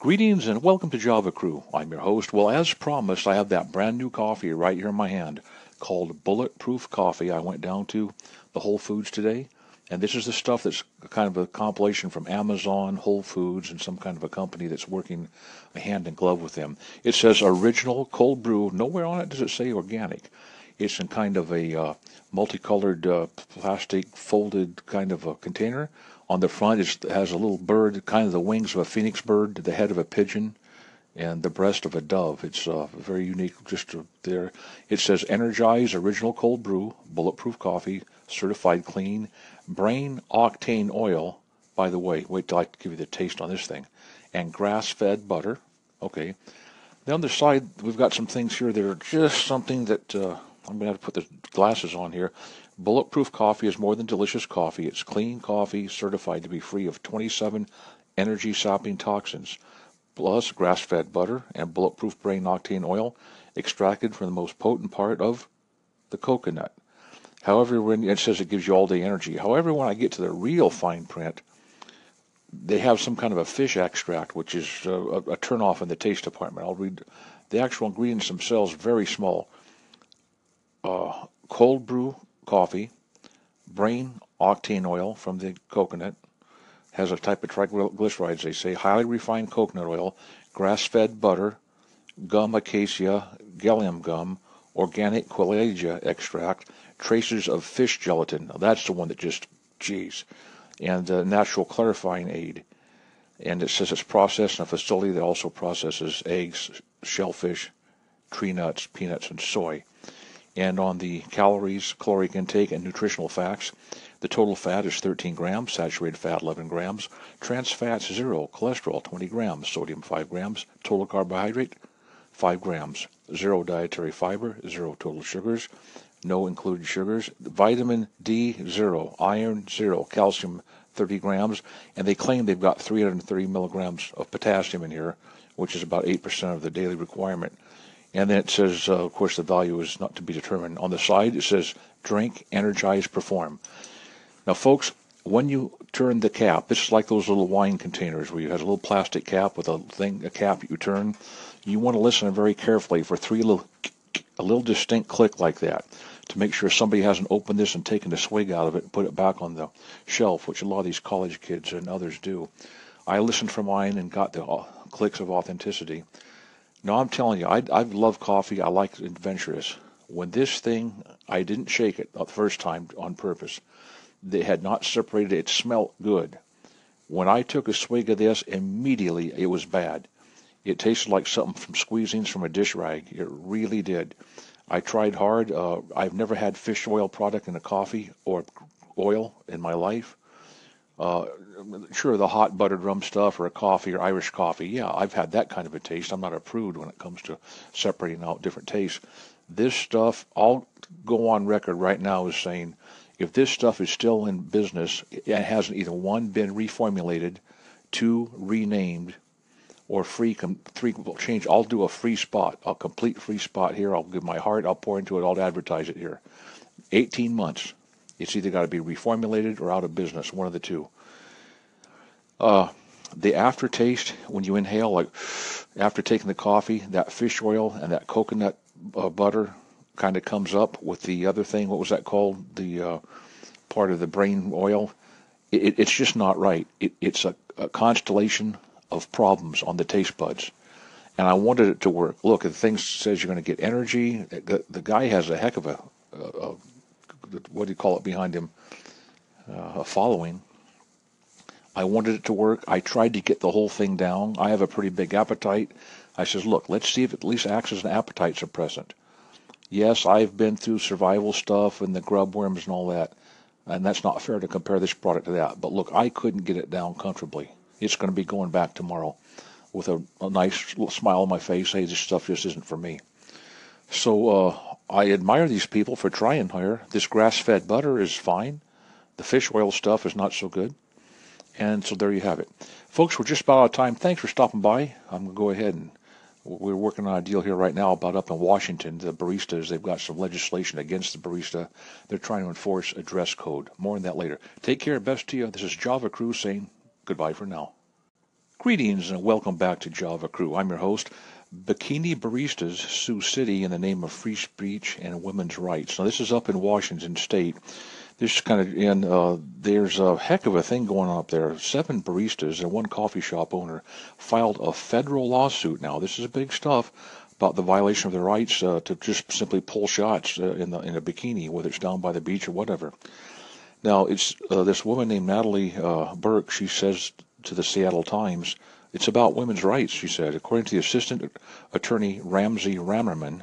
Greetings and welcome to Java Crew. I'm your host. Well, as promised, I have that brand new coffee right here in my hand called Bulletproof Coffee. I went down to the Whole Foods today, and this is the stuff that's kind of a compilation from Amazon, Whole Foods, and some kind of a company that's working hand in glove with them. It says original cold brew. Nowhere on it does it say organic. It's in kind of a uh, multicolored uh, plastic folded kind of a container on the front, it has a little bird, kind of the wings of a phoenix bird, the head of a pigeon, and the breast of a dove. It's uh, very unique. Just there, it says Energize Original Cold Brew, Bulletproof Coffee, Certified Clean, Brain Octane Oil. By the way, wait till I give you the taste on this thing, and grass-fed butter. Okay. Then on the side, we've got some things here that are just something that uh, I'm going to have to put the glasses on here. Bulletproof coffee is more than delicious coffee. It's clean coffee certified to be free of 27 energy sapping toxins, plus grass fed butter and bulletproof brain octane oil extracted from the most potent part of the coconut. However, when it says it gives you all day energy, however, when I get to the real fine print, they have some kind of a fish extract, which is a, a turnoff in the taste department. I'll read the actual ingredients themselves, very small. Uh, cold brew coffee, brain octane oil from the coconut, has a type of triglycerides, they say, highly refined coconut oil, grass-fed butter, gum acacia, gellan gum, organic quillaja extract, traces of fish gelatin. Now that's the one that just, geez, and uh, natural clarifying aid. And it says it's processed in a facility that also processes eggs, shellfish, tree nuts, peanuts, and soy. And on the calories, caloric intake, and nutritional facts, the total fat is 13 grams, saturated fat 11 grams, trans fats 0, cholesterol 20 grams, sodium 5 grams, total carbohydrate 5 grams, 0 dietary fiber, 0 total sugars, no included sugars, vitamin D 0, iron 0, calcium 30 grams, and they claim they've got 330 milligrams of potassium in here, which is about 8% of the daily requirement. And then it says, uh, of course, the value is not to be determined. On the side, it says, drink, energize, perform. Now, folks, when you turn the cap, this is like those little wine containers where you have a little plastic cap with a thing, a cap you turn. You want to listen very carefully for three little, a little distinct click like that to make sure somebody hasn't opened this and taken a swig out of it and put it back on the shelf, which a lot of these college kids and others do. I listened for mine and got the uh, clicks of authenticity. No, I'm telling you, I, I love coffee. I like adventurous. When this thing, I didn't shake it the first time on purpose. They had not separated. It smelled good. When I took a swig of this, immediately it was bad. It tasted like something from squeezings from a dish rag. It really did. I tried hard. Uh, I've never had fish oil product in a coffee or oil in my life. Uh, sure, the hot buttered rum stuff or a coffee or Irish coffee, yeah, I've had that kind of a taste. I'm not a prude when it comes to separating out different tastes. This stuff, I'll go on record right now as saying if this stuff is still in business, it hasn't either one, been reformulated, two, renamed, or free, three, change. I'll do a free spot, a complete free spot here. I'll give my heart, I'll pour into it, I'll advertise it here. 18 months. It's either got to be reformulated or out of business, one of the two. Uh, the aftertaste when you inhale, like after taking the coffee, that fish oil and that coconut uh, butter kind of comes up with the other thing. What was that called? The uh, part of the brain oil. It, it's just not right. It, it's a, a, constellation of problems on the taste buds. And I wanted it to work. Look, the thing says you're going to get energy. The, guy has a heck of a, a what do you call it behind him, uh, a following. I wanted it to work. I tried to get the whole thing down. I have a pretty big appetite. I says, look, let's see if at least acts as an appetite suppressant. Yes, I've been through survival stuff and the grub worms and all that, and that's not fair to compare this product to that. But look, I couldn't get it down comfortably. It's going to be going back tomorrow with a, a nice smile on my face. Hey, this stuff just isn't for me. So uh, I admire these people for trying here. This grass-fed butter is fine. The fish oil stuff is not so good. And so there you have it. Folks, we're just about out of time. Thanks for stopping by. I'm going to go ahead and we're working on a deal here right now about up in Washington. The baristas, they've got some legislation against the barista. They're trying to enforce a dress code. More on that later. Take care. Best to you. This is Java Crew saying goodbye for now. Greetings and welcome back to Java Crew. I'm your host. Bikini baristas sue city in the name of free speech and women's rights. Now, this is up in Washington State. This kind of in uh, there's a heck of a thing going on up there. Seven baristas and one coffee shop owner filed a federal lawsuit. Now, this is big stuff about the violation of their rights uh, to just simply pull shots uh, in the in a bikini, whether it's down by the beach or whatever. Now, it's uh, this woman named Natalie uh, Bjerke. She says to the Seattle Times, it's about women's rights, she said. According to the assistant attorney Ramsey Ramerman,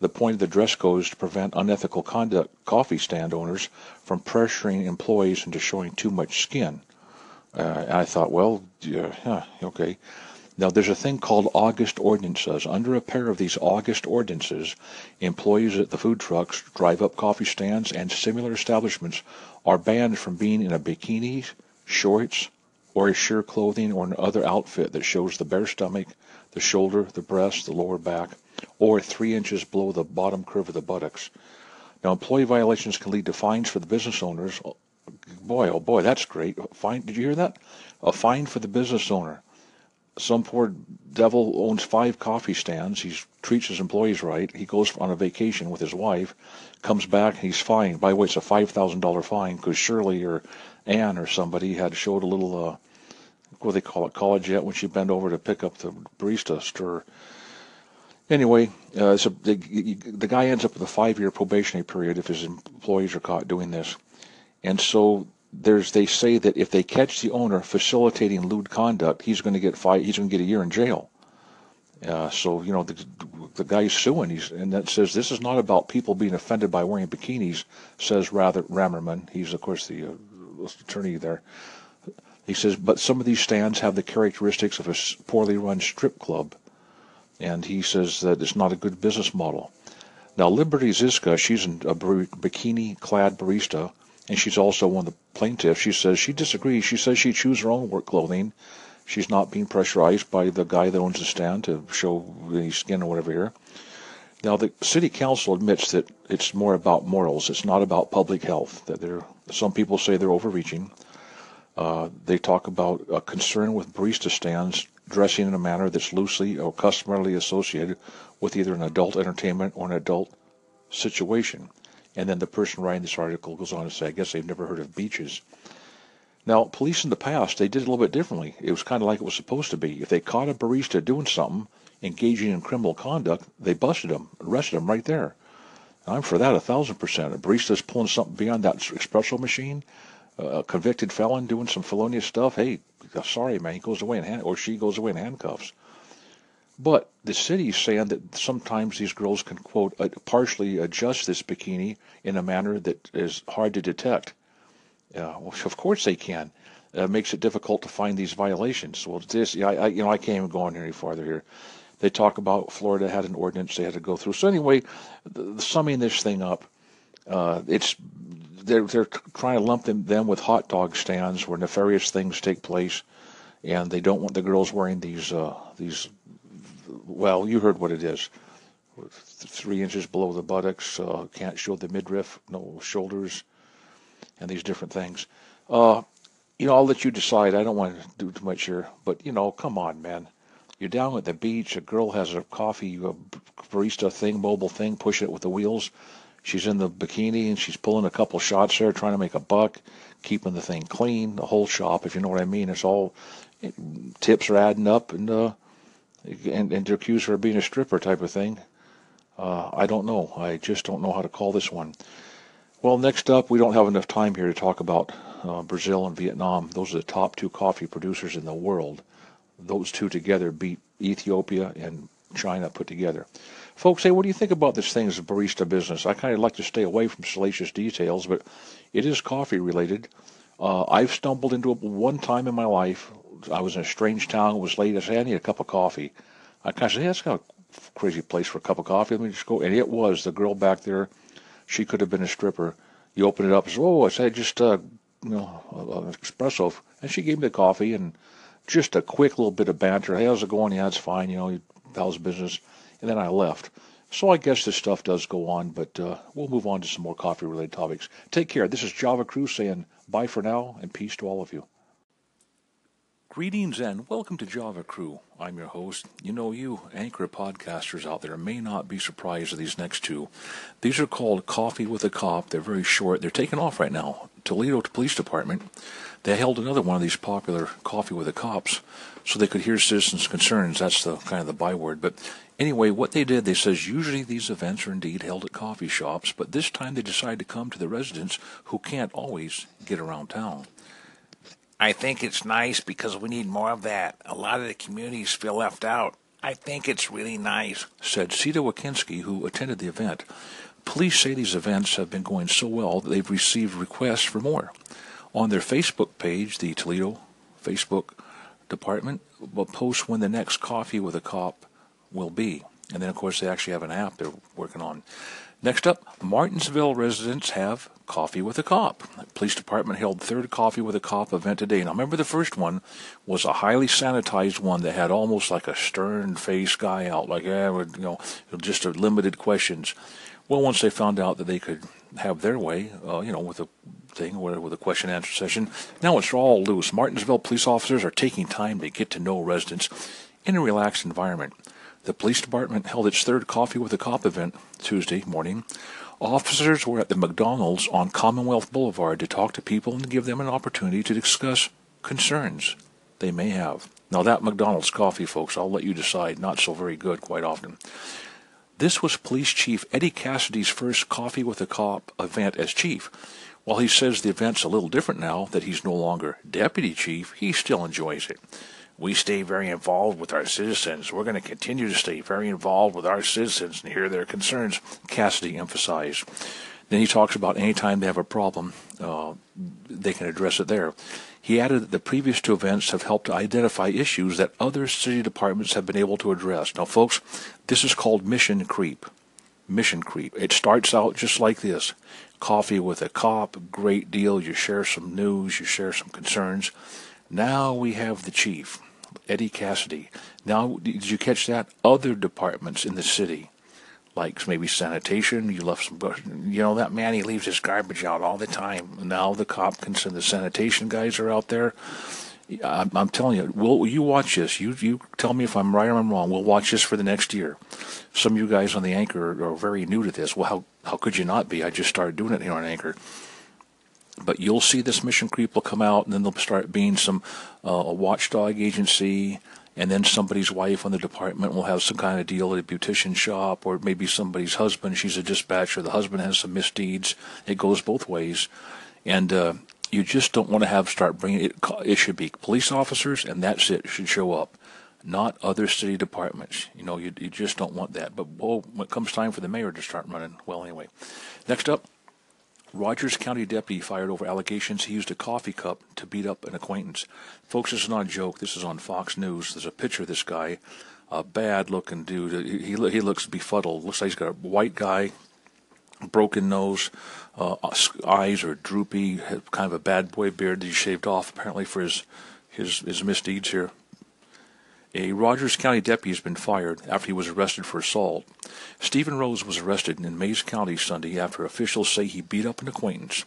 the point of the dress code is to prevent unethical conduct coffee stand owners from pressuring employees into showing too much skin. Uh, I thought, well, yeah, okay. Now, there's a thing called August ordinances. Under a pair of these August ordinances, employees at the food trucks, drive up coffee stands, and similar establishments are banned from being in a bikini, shorts, or a sheer clothing or other outfit that shows the bare stomach, the shoulder, the breast, the lower back, or three inches below the bottom curve of the buttocks. Now, employee violations can lead to fines for the business owners. Boy, oh boy, that's great. Fine. Did you hear that? A fine for the business owner. Some poor devil owns five coffee stands. He treats his employees right. He goes on a vacation with his wife, comes back, he's fined. By the way, it's a five thousand dollar fine because Shirley or Ann or somebody had showed a little uh, what do they call it, college yet when she bent over to pick up the barista stir. Anyway, uh, so the, the guy ends up with a five-year probationary period if his employees are caught doing this. And so there's they say that if they catch the owner facilitating lewd conduct, he's going to get five, he's going to get a year in jail. Uh, so you know the, the guy's suing, he's, and that says this is not about people being offended by wearing bikinis. Says rather Ramerman, he's of course the uh, attorney there. He says, but some of these stands have the characteristics of a poorly run strip club. And he says that it's not a good business model. Now, Liberty Ziska, she's a bikini clad barista, and she's also one of the plaintiffs. She says she disagrees. She says she chooses her own work clothing. She's not being pressurized by the guy that owns the stand to show any skin or whatever here. Now, the city council admits that it's more about morals. It's not about public health. That there, some people say they're overreaching. Uh, they talk about a concern with barista stands dressing in a manner that's loosely or customarily associated with either an adult entertainment or an adult situation. And then the person writing this article goes on to say, I guess they've never heard of beaches. Now, police in the past, they did it a little bit differently. It was kind of like it was supposed to be. If they caught a barista doing something, engaging in criminal conduct, they busted him, arrested him right there. I'm for that a thousand percent. A barista's pulling something beyond that espresso machine, a convicted felon doing some felonious stuff, hey, sorry, man, he goes away in hand, or she goes away in handcuffs. But the city's saying that sometimes these girls can, quote, partially adjust this bikini in a manner that is hard to detect. Uh, of course they can. It makes it difficult to find these violations. Well, this, I, I, you know, I can't even go on any farther here. They talk about Florida had an ordinance they had to go through. So anyway, the, summing this thing up, uh, it's they're they're trying to lump them, them with hot dog stands where nefarious things take place, and they don't want the girls wearing these uh, these. Well, you heard what it is. Three inches below the buttocks, uh, can't show the midriff, no shoulders, and these different things. Uh, you know, I'll let you decide. I don't want to do too much here, but you know, come on, man. You're down at the beach. A girl has a coffee a barista thing, mobile thing, push it with the wheels. She's in the bikini and she's pulling a couple shots there, trying to make a buck, keeping the thing clean. The whole shop, if you know what I mean, it's all it, tips are adding up, and uh, and and to accuse her of being a stripper type of thing. Uh, I don't know. I just don't know how to call this one. Well, next up, we don't have enough time here to talk about uh, Brazil and Vietnam. Those are the top two coffee producers in the world. Those two together beat Ethiopia and China put together. Folks say, what do you think about this thing as a barista business? I kind of like to stay away from salacious details, but it is coffee related. Uh, I've stumbled into it one time in my life. I was in a strange town. It was late. I said, I need a cup of coffee. I kind of said, hey, that's kind of a crazy place for a cup of coffee. Let me just go. And it was the girl back there. She could have been a stripper. You open it up. And said, oh, I said, just, uh, you know, an espresso. And she gave me the coffee and just a quick little bit of banter. Hey, how's it going? Yeah, it's fine. You know, how's business? and then I left. So I guess this stuff does go on, but uh, we'll move on to some more coffee related topics. Take care. This is Java Crew saying bye for now and peace to all of you. Greetings and welcome to Java Crew. I'm your host. You know, you anchor podcasters out there may not be surprised at these next two. These are called Coffee with a Cop. They're very short. They're taking off right now. Toledo Police Department. They held another one of these popular Coffee with the Cops so they could hear citizens' concerns. That's the kind of the byword. But anyway, what they did, they says usually these events are indeed held at coffee shops, but this time they decided to come to the residents who can't always get around town. I think it's nice because we need more of that. A lot of the communities feel left out. I think it's really nice, said Sita Wakinski, who attended the event. Police say these events have been going so well that they've received requests for more. On their Facebook page, the Toledo Facebook department will post when the next coffee with a cop will be. And then, of course, they actually have an app they're working on. Next up, Martinsville residents have Coffee with a Cop. The police department held third Coffee with a Cop event today. Now, remember the first one was a highly sanitized one that had almost like a stern-faced guy out, like, yeah, you know, just a limited questions. Well, once they found out that they could have their way, uh, you know, with a thing, with a question answer session, now it's all loose. Martinsville police officers are taking time to get to know residents in a relaxed environment. The police department held its third Coffee with a Cop event Tuesday morning. Officers were at the McDonald's on Commonwealth Boulevard to talk to people and give them an opportunity to discuss concerns they may have. Now, that McDonald's coffee, folks, I'll let you decide, not so very good quite often. This was Police Chief Eddie Cassady's first Coffee with a Cop event as chief. While he says the event's a little different now that he's no longer deputy chief, he still enjoys it we stay very involved with our citizens. We're going to continue to stay very involved with our citizens and hear their concerns, Cassady emphasized. Then he talks about anytime they have a problem, uh, they can address it there. He added that the previous two events have helped to identify issues that other city departments have been able to address. Now, folks, this is called mission creep. Mission creep. It starts out just like this coffee with a cop, great deal. You share some news, you share some concerns. Now we have the chief, Eddie Cassady. Now, did you catch that? Other departments in the city, like maybe sanitation, you left some, you know, that man, he leaves his garbage out all the time. Now the cop can send the sanitation guys are out there. I'm, I'm telling you, will you watch this? You you tell me if I'm right or I'm wrong. We'll watch this for the next year. Some of you guys on the anchor are, are very new to this. Well, how how could you not be? I just started doing it here on Anchor. But you'll see this mission creep will come out, and then there'll start being some uh, watchdog agency, and then somebody's wife on the department will have some kind of deal at a beautician shop, or maybe somebody's husband. She's a dispatcher. The husband has some misdeeds. It goes both ways, and uh, you just don't want to have start bringing it. It should be police officers, and that's it. Should show up, not other city departments. You know, you you just don't want that. But well, when it comes time for the mayor to start running, well, anyway. Next up. Rogers County deputy fired over allegations he used a coffee cup to beat up an acquaintance. Folks, this is not a joke. This is on Fox News. There's a picture of this guy, a bad-looking dude. He, he, he looks befuddled. Looks like he's got a white guy, broken nose, uh, eyes are droopy, kind of a bad boy beard that he shaved off apparently for his his his misdeeds here. A Rogers County deputy has been fired after he was arrested for assault. Stephen Rose was arrested in Mayes County Sunday after officials say he beat up an acquaintance.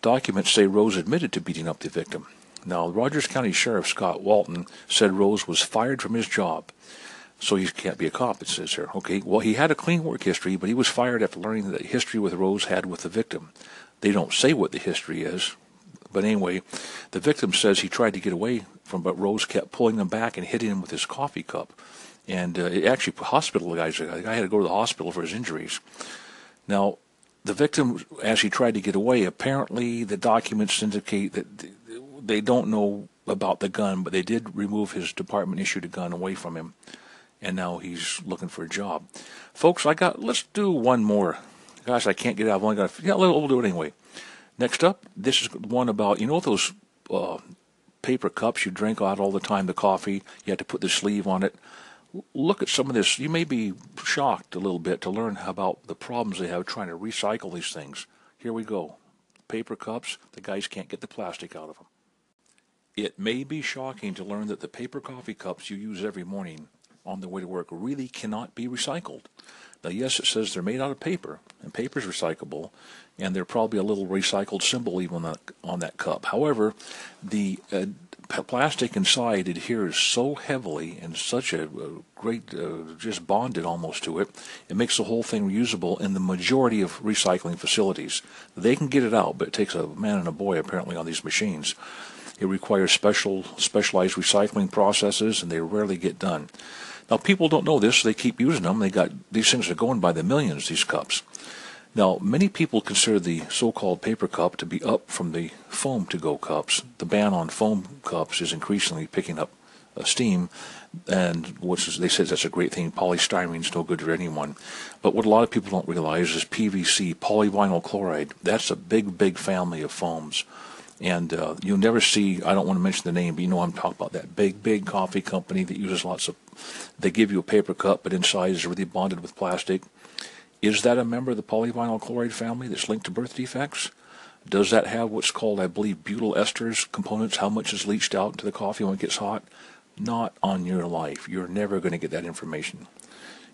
Documents say Rose admitted to beating up the victim. Now, Rogers County Sheriff Scott Walton said Rose was fired from his job. So he can't be a cop, it says here. Okay, well, he had a clean work history, but he was fired after learning the history with Rose had with the victim. They don't say what the history is, but anyway, the victim says he tried to get away from, but Rose kept pulling him back and hitting him with his coffee cup. And uh, it actually hospitalized the guy. The guy had to go to the hospital for his injuries. Now, the victim, as he tried to get away, apparently the documents indicate that they don't know about the gun, but they did remove his department issued a gun away from him, and now he's looking for a job. Folks, I got. Let's do one more. Gosh, I can't get out. I've only got. A, Yeah, we'll do it anyway. Next up, this is one about you know those uh, paper cups you drink out all the time, the coffee. You had to put the sleeve on it. Look at some of this. You may be shocked a little bit to learn about the problems they have trying to recycle these things. Here we go. Paper cups. The guys can't get the plastic out of them. It may be shocking to learn that the paper coffee cups you use every morning on the way to work really cannot be recycled. Now, yes, it says they're made out of paper, and paper is recyclable, and there's probably a little recycled symbol even on that, on that cup. However, the uh, plastic inside adheres so heavily and such a, a great, uh, just bonded almost to it, it makes the whole thing reusable in the majority of recycling facilities. They can get it out, but it takes a man and a boy apparently on these machines. It requires special, specialized recycling processes, and they rarely get done. Now, people don't know this, they keep using them. They got these things are going by the millions. These cups. Now, many people consider the so-called paper cup to be up from the foam to-go cups. The ban on foam cups is increasingly picking up uh, steam, and which is, they say that's a great thing. Polystyrene is no good for anyone. But what a lot of people don't realize is PVC, polyvinyl chloride. That's a big, big family of foams. And uh, you'll never see, I don't want to mention the name, but you know I'm talking about that big, big coffee company that uses lots of, they give you a paper cup, but inside is really bonded with plastic. Is that a member of the polyvinyl chloride family that's linked to birth defects? Does that have what's called, I believe, butyl esters components? How much is leached out into the coffee when it gets hot? Not on your life. You're never going to get that information.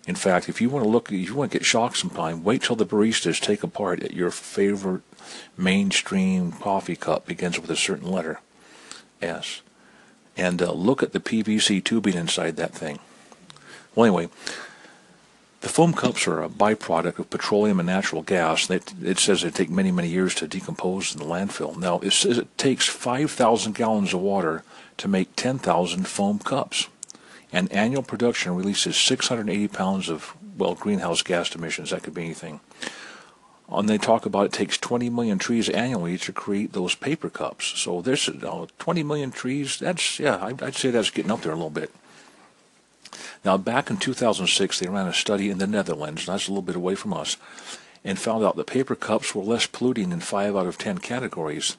In fact, if you want to look, if you want to get shocked sometime, wait till the baristas take apart at your favorite mainstream coffee cup begins with a certain letter, S, and uh, look at the PVC tubing inside that thing. Well, anyway, the foam cups are a byproduct of petroleum and natural gas. It, it says they take many, many years to decompose in the landfill. Now, it says it takes 5,000 gallons of water to make 10,000 foam cups. And annual production releases 680 pounds of, well, greenhouse gas emissions. That could be anything. And they talk about it takes 20 million trees annually to create those paper cups. So there's uh, 20 million trees. That's, yeah, I'd, I'd say that's getting up there a little bit. Now, back in 2006, they ran a study in the Netherlands, and that's a little bit away from us, and found out that paper cups were less polluting in five out of ten categories,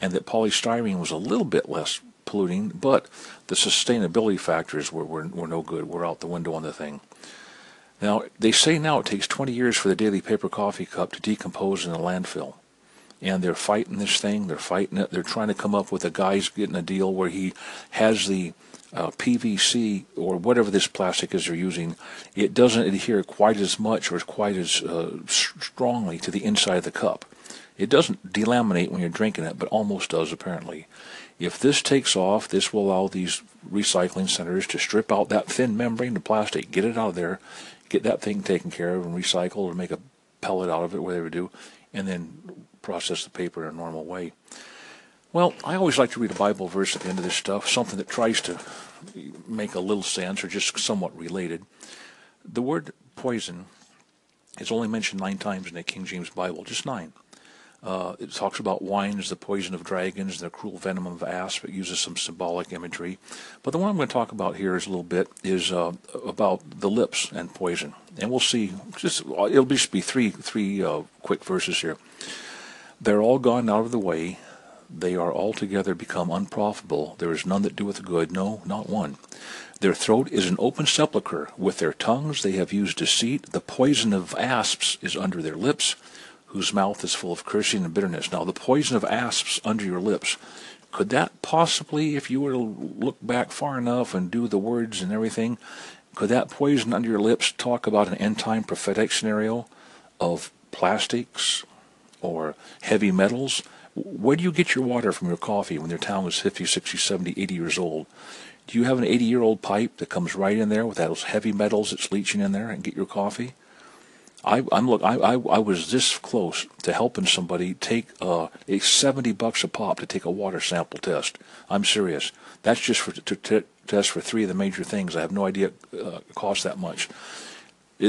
and that polystyrene was a little bit less polluting, but the sustainability factors were, were, were no good. We're out the window on the thing. Now, they say now it takes 20 years for the daily paper coffee cup to decompose in a landfill. And they're fighting this thing. They're fighting it. They're trying to come up with a guy's getting a deal where he has the uh, PVC or whatever this plastic is they're using, it doesn't adhere quite as much or quite as uh, strongly to the inside of the cup. It doesn't delaminate when you're drinking it, but almost does apparently. If this takes off, this will allow these recycling centers to strip out that thin membrane of plastic, get it out of there, get that thing taken care of and recycle or make a pellet out of it, whatever do, and then process the paper in a normal way. Well, I always like to read a Bible verse at the end of this stuff, something that tries to make a little sense or just somewhat related. The word poison is only mentioned nine times in the King James Bible, just nine. Uh, it talks about wine as the poison of dragons, the cruel venom of asps. It uses some symbolic imagery. But the one I'm going to talk about here is a little bit is uh, about the lips and poison, and we'll see. Just it'll just be three three uh, quick verses here. They're all gone out of the way they are altogether become unprofitable. There is none that doeth good, no, not one. Their throat is an open sepulchre. With their tongues they have used deceit. The poison of asps is under their lips, whose mouth is full of cursing and bitterness. Now, the poison of asps under your lips, could that possibly, if you were to look back far enough and do the words and everything, could that poison under your lips talk about an end time prophetic scenario of plastics or heavy metals? Where do you get your water from your coffee when your town is 50, 60, 70, 80 years old? Do you have an 80 year old pipe that comes right in there with those heavy metals that's leaching in there and get your coffee? I, am look. I, I, I was this close to helping somebody take uh, a seventy bucks a pop to take a water sample test. I'm serious. That's just for to, to test for three of the major things. I have no idea uh, it costs that much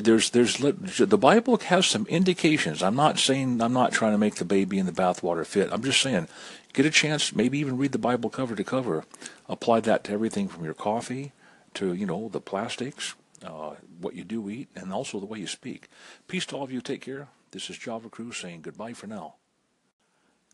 there's there's the Bible has some indications. I'm not saying I'm not trying to make the baby in the bathwater fit. I'm just saying, get a chance, maybe even read the Bible cover to cover. Apply that to everything from your coffee to you know the plastics, uh, what you do eat, and also the way you speak. Peace to all of you. Take care. This is Java Crew saying goodbye for now.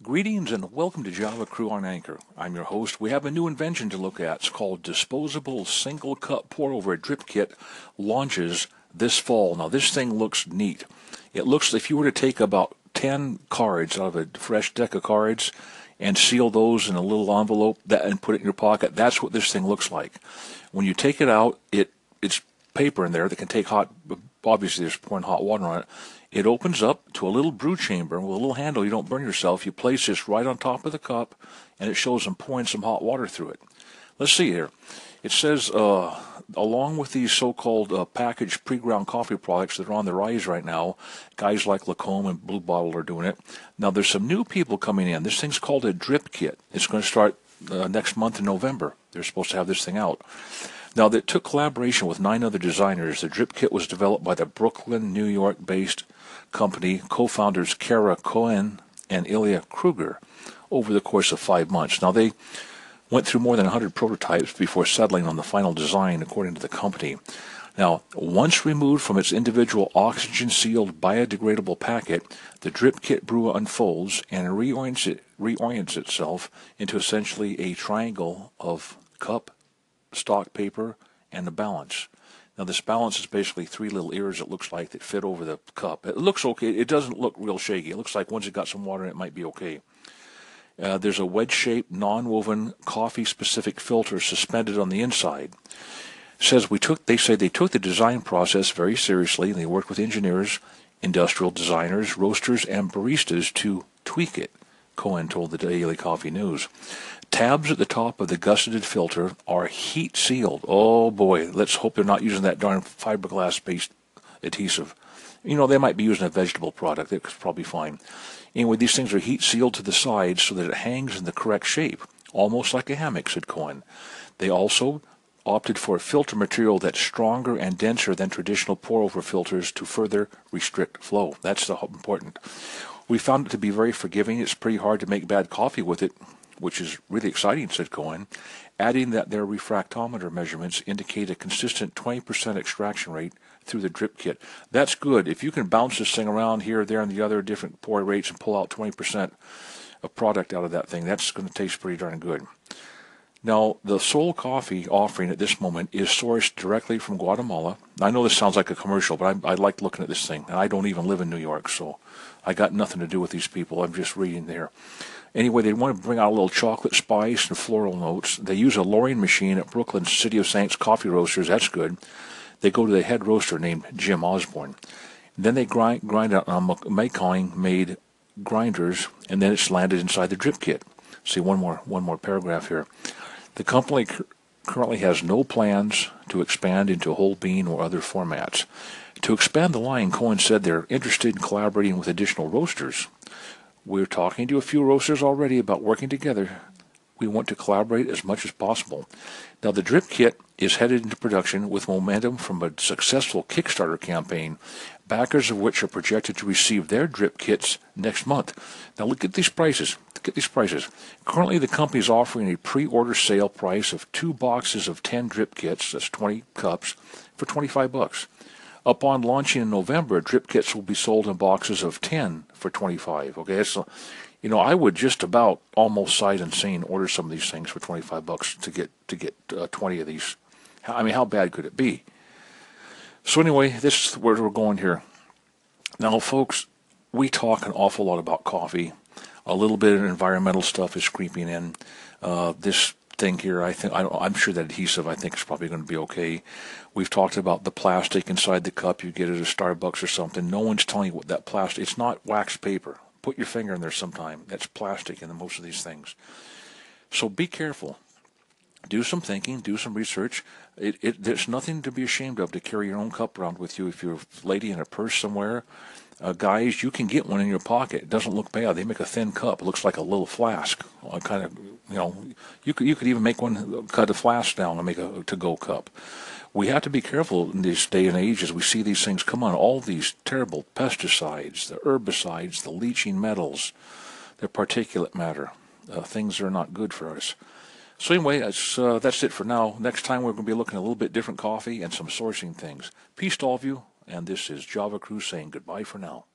Greetings and welcome to Java Crew on Anchor. I'm your host. We have a new invention to look at. It's called Disposable Single Cup Pour Over Drip Kit launches this fall. Now, this thing looks neat. It looks, if you were to take about 10 cards out of a fresh deck of cards and seal those in a little envelope that, and put it in your pocket, that's what this thing looks like. When you take it out, it it's paper in there that can take hot obviously there's pouring hot water on it. It opens up to a little brew chamber with a little handle. You don't burn yourself. You place this right on top of the cup, and it shows them pouring some hot water through it. Let's see here. It says, uh, along with these so-called uh, packaged pre-ground coffee products that are on the rise right now, guys like La Colombe and Blue Bottle are doing it. Now there's some new people coming in. This thing's called a drip kit. It's going to start uh, next month in November. They're supposed to have this thing out. Now, that took collaboration with nine other designers. The drip kit was developed by the Brooklyn, New York-based company co-founders Kara Cohen and Ilya Kruger over the course of five months. Now, they went through more than 100 prototypes before settling on the final design, according to the company. Now, once removed from its individual oxygen-sealed biodegradable packet, the drip kit brewer unfolds and reorients, it, reorients itself into essentially a triangle of cup, stock paper, and the balance. Now this balance is basically three little ears it looks like that fit over the cup. It looks okay. It doesn't look real shaky. It looks like once it got some water it, might be okay. Uh, there's a wedge-shaped, non-woven, coffee-specific filter suspended on the inside. It says we took. They say they took the design process very seriously, and they worked with engineers, industrial designers, roasters, and baristas to tweak it. Cohen told the Daily Coffee News. Tabs at the top of the gusseted filter are heat sealed. Oh boy, let's hope they're not using that darn fiberglass based adhesive. You know, they might be using a vegetable product. It's probably fine. Anyway, these things are heat sealed to the sides so that it hangs in the correct shape, almost like a hammock, said Cohen. They also opted for a filter material that's stronger and denser than traditional pour-over filters to further restrict flow. That's the important. We found it to be very forgiving. It's pretty hard to make bad coffee with it, which is really exciting, said Cohen, adding that their refractometer measurements indicate a consistent 20% extraction rate through the drip kit. That's good. If you can bounce this thing around here, there, and the other different pour rates and pull out 20% of product out of that thing, that's going to taste pretty darn good. Now, the Sole Coffee offering at this moment is sourced directly from Guatemala. I know this sounds like a commercial, but I, I like looking at this thing. And I don't even live in New York, so I got nothing to do with these people. I'm just reading there. Anyway, they want to bring out a little chocolate spice and floral notes. They use a Loring machine at Brooklyn's City of Saints coffee roasters. That's good. They go to the head roaster named Jim Osborne. Then they grind, grind it on Mahlkönig made grinders, and then it's landed inside the drip kit. See one more one more paragraph here. The company currently has no plans to expand into whole bean or other formats. To expand the line, Cohen said they're interested in collaborating with additional roasters. We're talking to a few roasters already about working together. We want to collaborate as much as possible. Now, the drip kit is headed into production with momentum from a successful Kickstarter campaign, backers of which are projected to receive their drip kits next month. Now, look at these prices. Look at these prices. Currently, the company is offering a pre-order sale price of two boxes of 10 drip kits, that's 20 cups, for 25 bucks. Upon launching in November, drip kits will be sold in boxes of 10 for 25. Okay, so you know, I would just about almost sight unseen order some of these things for 25 bucks to get to get uh, 20 of these. I mean, how bad could it be? So anyway, this is where we're going here. Now, folks, we talk an awful lot about coffee. A little bit of environmental stuff is creeping in. Uh, this thing here. I think I am sure that adhesive I think is probably going to be okay. We've talked about the plastic inside the cup you get at a Starbucks or something. No one's telling you what that plastic. It's not wax paper. Put your finger in there sometime. That's plastic in most of these things. So be careful. Do some thinking. Do some research. It, it, there's nothing to be ashamed of to carry your own cup around with you if you're a lady in a purse somewhere uh, guys, you can get one in your pocket. It doesn't look bad. They make a thin cup. It looks like a little flask. Uh, kind of, you know, you could you could even make one cut a flask down and make a to-go cup. We have to be careful in this day and age as we see these things come on. All these terrible pesticides, the herbicides, the leaching metals, the particulate matter. Uh, things are not good for us. So anyway, that's, uh, that's it for now. Next time we're going to be looking at a little bit different coffee and some sourcing things. Peace to all of you and this is Java Crew saying goodbye for now.